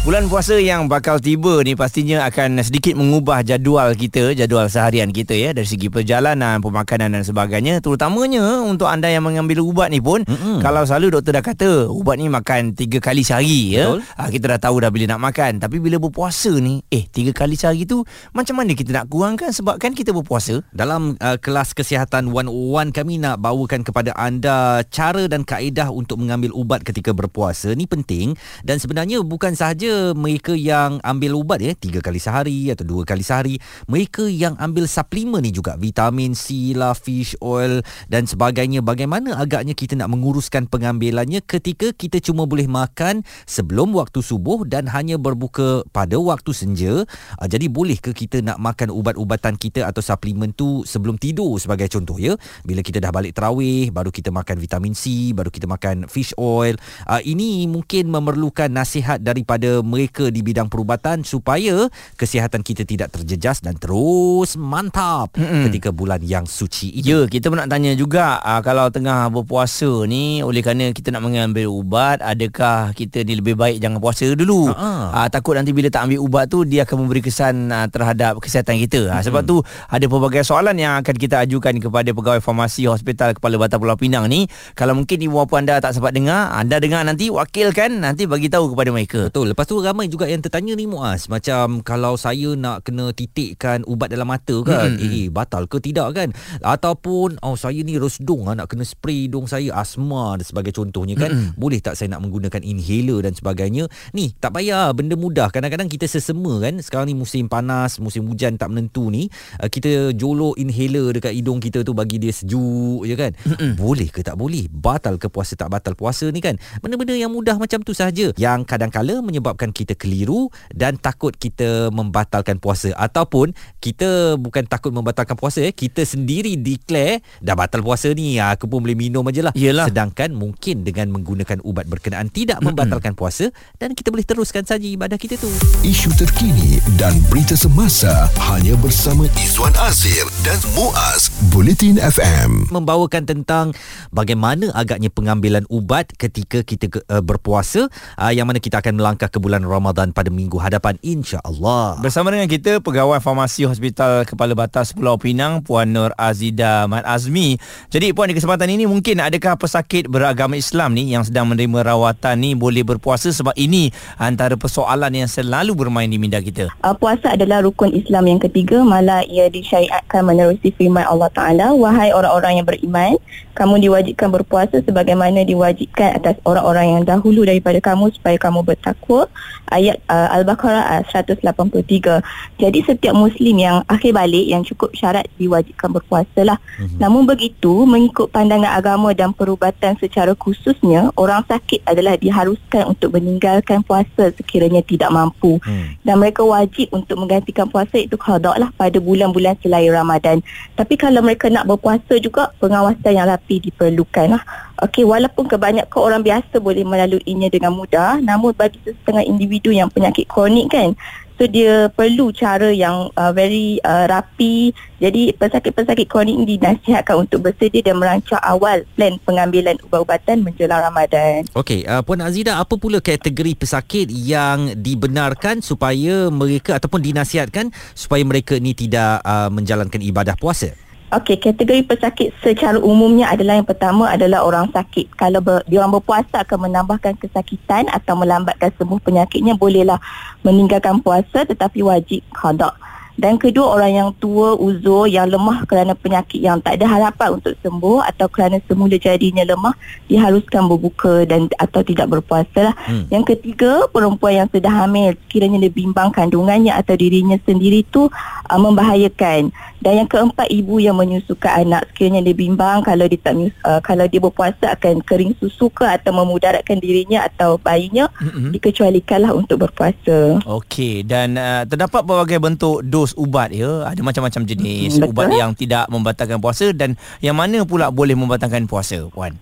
Bulan puasa yang bakal tiba ni pastinya akan sedikit mengubah jadual kita, jadual seharian kita ya dari segi perjalanan, pemakanan dan sebagainya. Terutamanya untuk anda yang mengambil ubat ni pun, mm-hmm. kalau selalu doktor dah kata ubat ni makan tiga kali sehari ya. Ha, kita dah tahu dah bila nak makan. Tapi bila berpuasa ni, eh tiga kali sehari tu macam mana kita nak kurangkan sebab kan kita berpuasa. Dalam uh, kelas kesihatan 101 kami nak bawakan kepada anda cara dan kaedah untuk mengambil ubat ketika berpuasa. Ni penting dan sebenarnya bukan sahaja mereka yang ambil ubat ya tiga kali sehari atau dua kali sehari. Mereka yang ambil suplemen ni juga vitamin C lah fish oil dan sebagainya. Bagaimana agaknya kita nak menguruskan pengambilannya ketika kita cuma boleh makan sebelum waktu subuh dan hanya berbuka pada waktu senja? Ah, jadi boleh ke kita nak makan ubat-ubatan kita atau suplemen tu sebelum tidur sebagai contoh ya? Bila kita dah balik terawih baru kita makan vitamin C baru kita makan fish oil. Ah, ini mungkin memerlukan nasihat daripada mereka di bidang perubatan supaya kesihatan kita tidak terjejas dan terus mantap Mm-mm. ketika bulan yang suci ini. Ya, kita pun nak tanya juga aa, ah, kalau tengah berpuasa ni oleh kerana kita nak mengambil ubat, adakah kita ni lebih baik jangan puasa dulu? Aa, ah, takut nanti bila tak ambil ubat tu dia akan memberi kesan aa, terhadap kesihatan kita. Sebab tu ada pelbagai soalan yang akan kita ajukan kepada pegawai farmasi hospital Kepala Batam Pulau Pinang ni. Kalau mungkin ibu bapa anda tak sempat dengar, anda dengar nanti wakilkan nanti bagi tahu kepada mereka. Betul. Lepas tu ramai juga yang tertanya ni Muaz. Macam kalau saya nak kena titikkan ubat dalam mata kan hmm. eh batal ke tidak kan? Ataupun oh saya ni resdung ah, nak kena spray hidung saya asma dan sebagai contohnya kan? Hmm. boleh tak saya nak menggunakan inhaler dan sebagainya? Ni tak payah. Benda mudah. Kadang-kadang kita sesema kan? Sekarang ni musim panas musim hujan tak menentu ni ah, kita jolok inhaler dekat hidung kita tu bagi dia sejuk je kan? Hmm. boleh ke tak boleh? Batal ke puasa tak batal puasa ni kan? Benda-benda yang mudah macam tu sahaja. Yang kadang-kala menyebabkan menyebabkan kita keliru dan takut kita membatalkan puasa. Ataupun kita bukan takut membatalkan puasa eh kita sendiri declare dah batal puasa ni aku pun boleh minum aja lah. Sedangkan mungkin dengan menggunakan ubat berkenaan tidak membatalkan puasa dan kita boleh teruskan saja ibadah kita tu. Isu terkini dan berita semasa hanya bersama Izwan Azir dan Muaz Bulletin FM membawakan tentang bagaimana agaknya pengambilan ubat ketika kita uh, berpuasa uh, yang mana kita akan melangkah ke bulan Ramadan pada minggu hadapan insya-Allah. Bersama dengan kita pegawai farmasi Hospital Kepala Batas Pulau Pinang Puan Nur Azida Mat Azmi. Jadi puan di kesempatan ini mungkin adakah pesakit beragama Islam ni yang sedang menerima rawatan ni boleh berpuasa sebab ini antara persoalan yang selalu bermain di minda kita. Uh, puasa adalah rukun Islam yang ketiga malah ia disyariatkan menerusi firman Allah Taala wahai orang-orang yang beriman kamu diwajibkan berpuasa sebagaimana diwajibkan atas orang-orang yang dahulu daripada kamu supaya kamu bertakwa ayat uh, Al-Baqarah uh, 183. Jadi setiap muslim yang akhir balik yang cukup syarat diwajibkan berpuasa lah. Mm-hmm. Namun begitu mengikut pandangan agama dan perubatan secara khususnya orang sakit adalah diharuskan untuk meninggalkan puasa sekiranya tidak mampu. Mm. Dan mereka wajib untuk menggantikan puasa itu qada lah pada bulan-bulan selain Ramadan. Tapi kalau mereka nak berpuasa juga pengawasan yang rapi diperlukan lah. Okey, walaupun kebanyakan orang biasa boleh melaluinya dengan mudah, namun bagi setengah individu yang penyakit kronik kan, so dia perlu cara yang uh, very uh, rapi. Jadi pesakit-pesakit kronik ini dinasihatkan untuk bersedia dan merancang awal plan pengambilan ubat-ubatan menjelang Ramadan. Okey, uh, Puan Azida, apa pula kategori pesakit yang dibenarkan supaya mereka ataupun dinasihatkan supaya mereka ni tidak uh, menjalankan ibadah puasa? Okey, kategori pesakit secara umumnya adalah yang pertama adalah orang sakit. Kalau ber, dia orang berpuasa akan menambahkan kesakitan atau melambatkan sembuh penyakitnya, bolehlah meninggalkan puasa tetapi wajib qada. Dan kedua orang yang tua, uzur, yang lemah kerana penyakit yang tak ada harapan untuk sembuh atau kerana semula jadinya lemah diharuskan berbuka dan atau tidak berpuasa lah. Hmm. Yang ketiga, perempuan yang sedang hamil sekiranya dia bimbang kandungannya atau dirinya sendiri tu uh, membahayakan. Dan yang keempat, ibu yang menyusukan anak sekiranya dia bimbang kalau dia tak uh, kalau dia berpuasa akan kering susu ke atau memudaratkan dirinya atau bayinya hmm. dikecualikanlah untuk berpuasa. Okey, dan uh, terdapat berbagai bentuk dos ubat ya ada macam-macam jenis hmm, ubat yang tidak membatalkan puasa dan yang mana pula boleh membatalkan puasa puan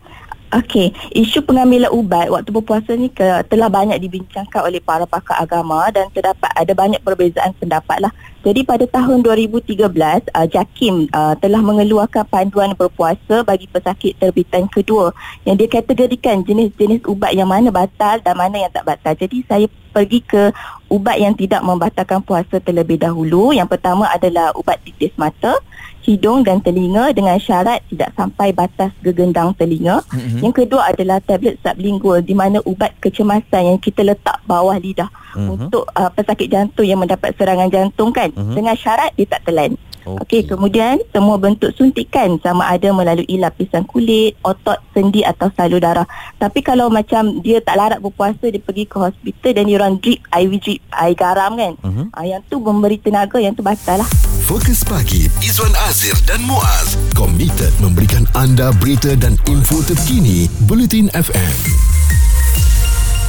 Okey, isu pengambilan ubat waktu berpuasa ni ke, telah banyak dibincangkan oleh para pakar agama dan terdapat ada banyak perbezaan pendapat lah Jadi pada tahun 2013 uh, JAKIM uh, telah mengeluarkan panduan berpuasa bagi pesakit terbitan kedua yang dia kategorikan jenis-jenis ubat yang mana batal dan mana yang tak batal. Jadi saya pergi ke ubat yang tidak membatalkan puasa terlebih dahulu. Yang pertama adalah ubat titis mata, hidung dan telinga dengan syarat tidak sampai batas gegendang telinga. Mm-hmm. Yang kedua adalah tablet sublingual di mana ubat kecemasan yang kita letak bawah lidah mm-hmm. untuk uh, pesakit jantung yang mendapat serangan jantung kan mm-hmm. dengan syarat dia tak telan. Okey, okay, kemudian semua bentuk suntikan sama ada melalui lapisan kulit, otot, sendi atau salur darah. Tapi kalau macam dia tak larat berpuasa, dia pergi ke hospital dan dia orang drip, IV drip, air garam kan. Uh-huh. Uh, yang tu memberi tenaga, yang tu batal lah. Fokus pagi, Izwan Azir dan Muaz, komited memberikan anda berita dan info terkini, Bulletin FM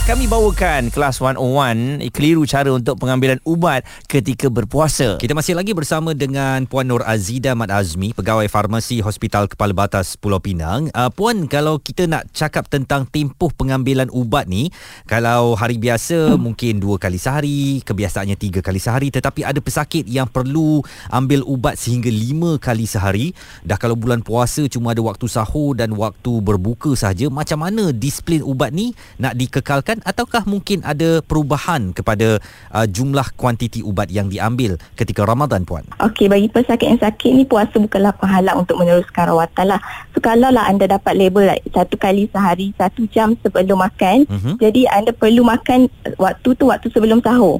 kami bawakan kelas 101 keliru cara untuk pengambilan ubat ketika berpuasa. Kita masih lagi bersama dengan Puan Nur Azida Mat Azmi, pegawai farmasi Hospital Kepala Batas Pulau Pinang. Uh, Puan, kalau kita nak cakap tentang tempoh pengambilan ubat ni, kalau hari biasa hmm. mungkin dua kali sehari, kebiasaannya tiga kali sehari, tetapi ada pesakit yang perlu ambil ubat sehingga lima kali sehari. Dah kalau bulan puasa cuma ada waktu sahur dan waktu berbuka saja, macam mana disiplin ubat ni nak dikekalkan ataukah mungkin ada perubahan kepada uh, jumlah kuantiti ubat yang diambil ketika Ramadan puan? Okey bagi pesakit yang sakit ni puasa bukanlah penghalang untuk meneruskan rawatan lah. So kalau lah anda dapat label like, satu kali sehari satu jam sebelum makan uh-huh. jadi anda perlu makan waktu tu waktu sebelum sahur.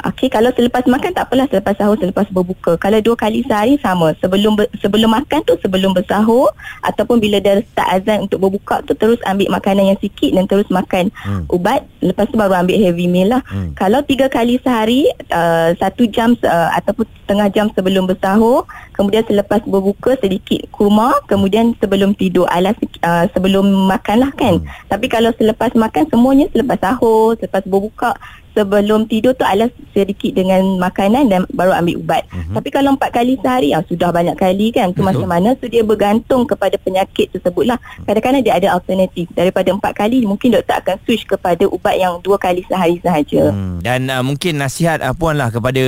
Okey, kalau selepas makan tak apalah selepas sahur selepas berbuka. Kalau dua kali sehari sama. Sebelum ber, sebelum makan tu sebelum bersahur ataupun bila dah start azan untuk berbuka tu terus ambil makanan yang sikit dan terus makan hmm. ubat. Lepas tu baru ambil heavy meal lah. Hmm. Kalau tiga kali sehari uh, satu jam uh, ataupun setengah jam sebelum bersahur, kemudian selepas berbuka sedikit kurma, kemudian sebelum tidur alas uh, sebelum makan lah kan. Hmm. Tapi kalau selepas makan semuanya selepas sahur, selepas berbuka sebelum tidur tu alas sedikit dengan makanan dan baru ambil ubat. Uh-huh. Tapi kalau empat kali sehari ah sudah banyak kali kan. Tu macam mana so dia bergantung kepada penyakit tersebut lah. Kadang-kadang dia ada alternatif. Daripada empat kali mungkin doktor akan switch kepada ubat yang dua kali sehari sahaja. Hmm. Dan uh, mungkin nasihat uh, puan lah kepada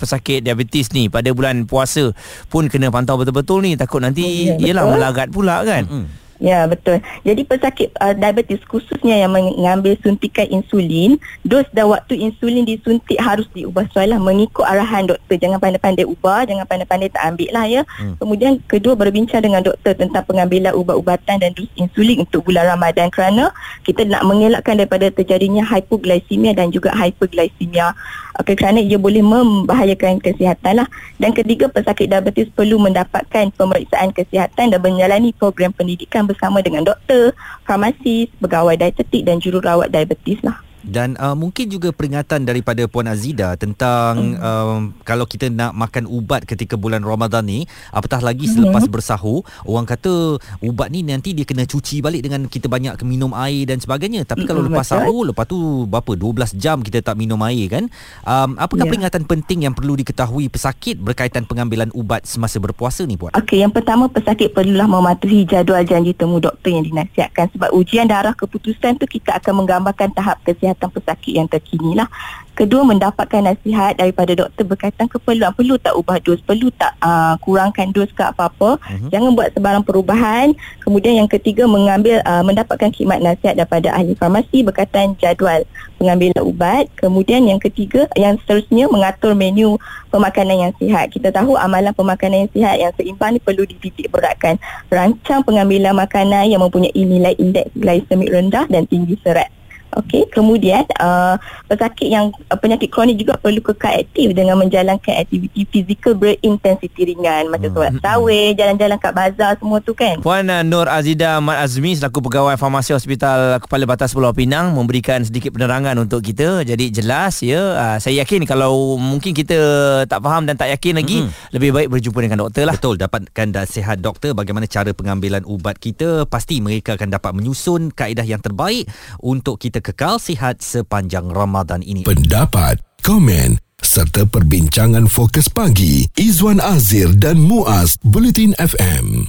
pesakit diabetes ni pada bulan puasa pun kena pantau betul-betul ni takut nanti oh, ya, ialah melagat pula kan. Hmm. Ya betul. Jadi pesakit uh, diabetes khususnya yang mengambil suntikan insulin, dos dan waktu insulin disuntik harus diubah soalan mengikut arahan doktor. Jangan pandai-pandai ubah, jangan pandai-pandai tak ambil lah ya. Hmm. Kemudian kedua berbincang dengan doktor tentang pengambilan ubat-ubatan dan dos insulin untuk bulan Ramadan kerana kita nak mengelakkan daripada terjadinya hypoglycemia dan juga hyperglycemia. Okay, kerana ia boleh membahayakan kesihatan lah. Dan ketiga, pesakit diabetes perlu mendapatkan pemeriksaan kesihatan dan menjalani program pendidikan bersama dengan doktor, farmasis, pegawai dietetik dan jururawat diabetes lah dan uh, mungkin juga peringatan daripada Puan Azida tentang mm. um, kalau kita nak makan ubat ketika bulan Ramadan ni apatah lagi selepas mm. bersahur orang kata ubat ni nanti dia kena cuci balik dengan kita banyak minum air dan sebagainya tapi mm. kalau lepas sahur lepas tu berapa 12 jam kita tak minum air kan um, apakah yeah. peringatan penting yang perlu diketahui pesakit berkaitan pengambilan ubat semasa berpuasa ni Puan Okey yang pertama pesakit perlulah mematuhi jadual janji temu doktor yang dinasihatkan sebab ujian darah keputusan tu kita akan menggambarkan tahap kesihatan kesihatan pesakit yang terkini lah. Kedua, mendapatkan nasihat daripada doktor berkaitan keperluan. Perlu tak ubah dos? Perlu tak uh, kurangkan dos ke apa-apa? Uh-huh. Jangan buat sebarang perubahan. Kemudian yang ketiga, mengambil uh, mendapatkan khidmat nasihat daripada ahli farmasi berkaitan jadual pengambilan ubat. Kemudian yang ketiga, yang seterusnya mengatur menu pemakanan yang sihat. Kita tahu amalan pemakanan yang sihat yang seimbang ni perlu dititik beratkan. Rancang pengambilan makanan yang mempunyai nilai indeks glycemic rendah dan tinggi serat. Okey, kemudian uh, pesakit yang uh, penyakit kronik juga perlu kekal aktif dengan menjalankan aktiviti fizikal berintensiti ringan macam hmm. solat tarawih, jalan-jalan kat bazar semua tu kan. Puan uh, Nur Azida Mat Azmi selaku pegawai farmasi Hospital Kepala Batas Pulau Pinang memberikan sedikit penerangan untuk kita. Jadi jelas ya, uh, saya yakin kalau mungkin kita tak faham dan tak yakin lagi, hmm. lebih baik berjumpa dengan doktor lah. Betul, dapatkan nasihat doktor bagaimana cara pengambilan ubat kita, pasti mereka akan dapat menyusun kaedah yang terbaik untuk kita kekal sihat sepanjang Ramadan ini. Pendapat, komen serta perbincangan fokus pagi Izwan Azir dan Muaz Bulletin FM.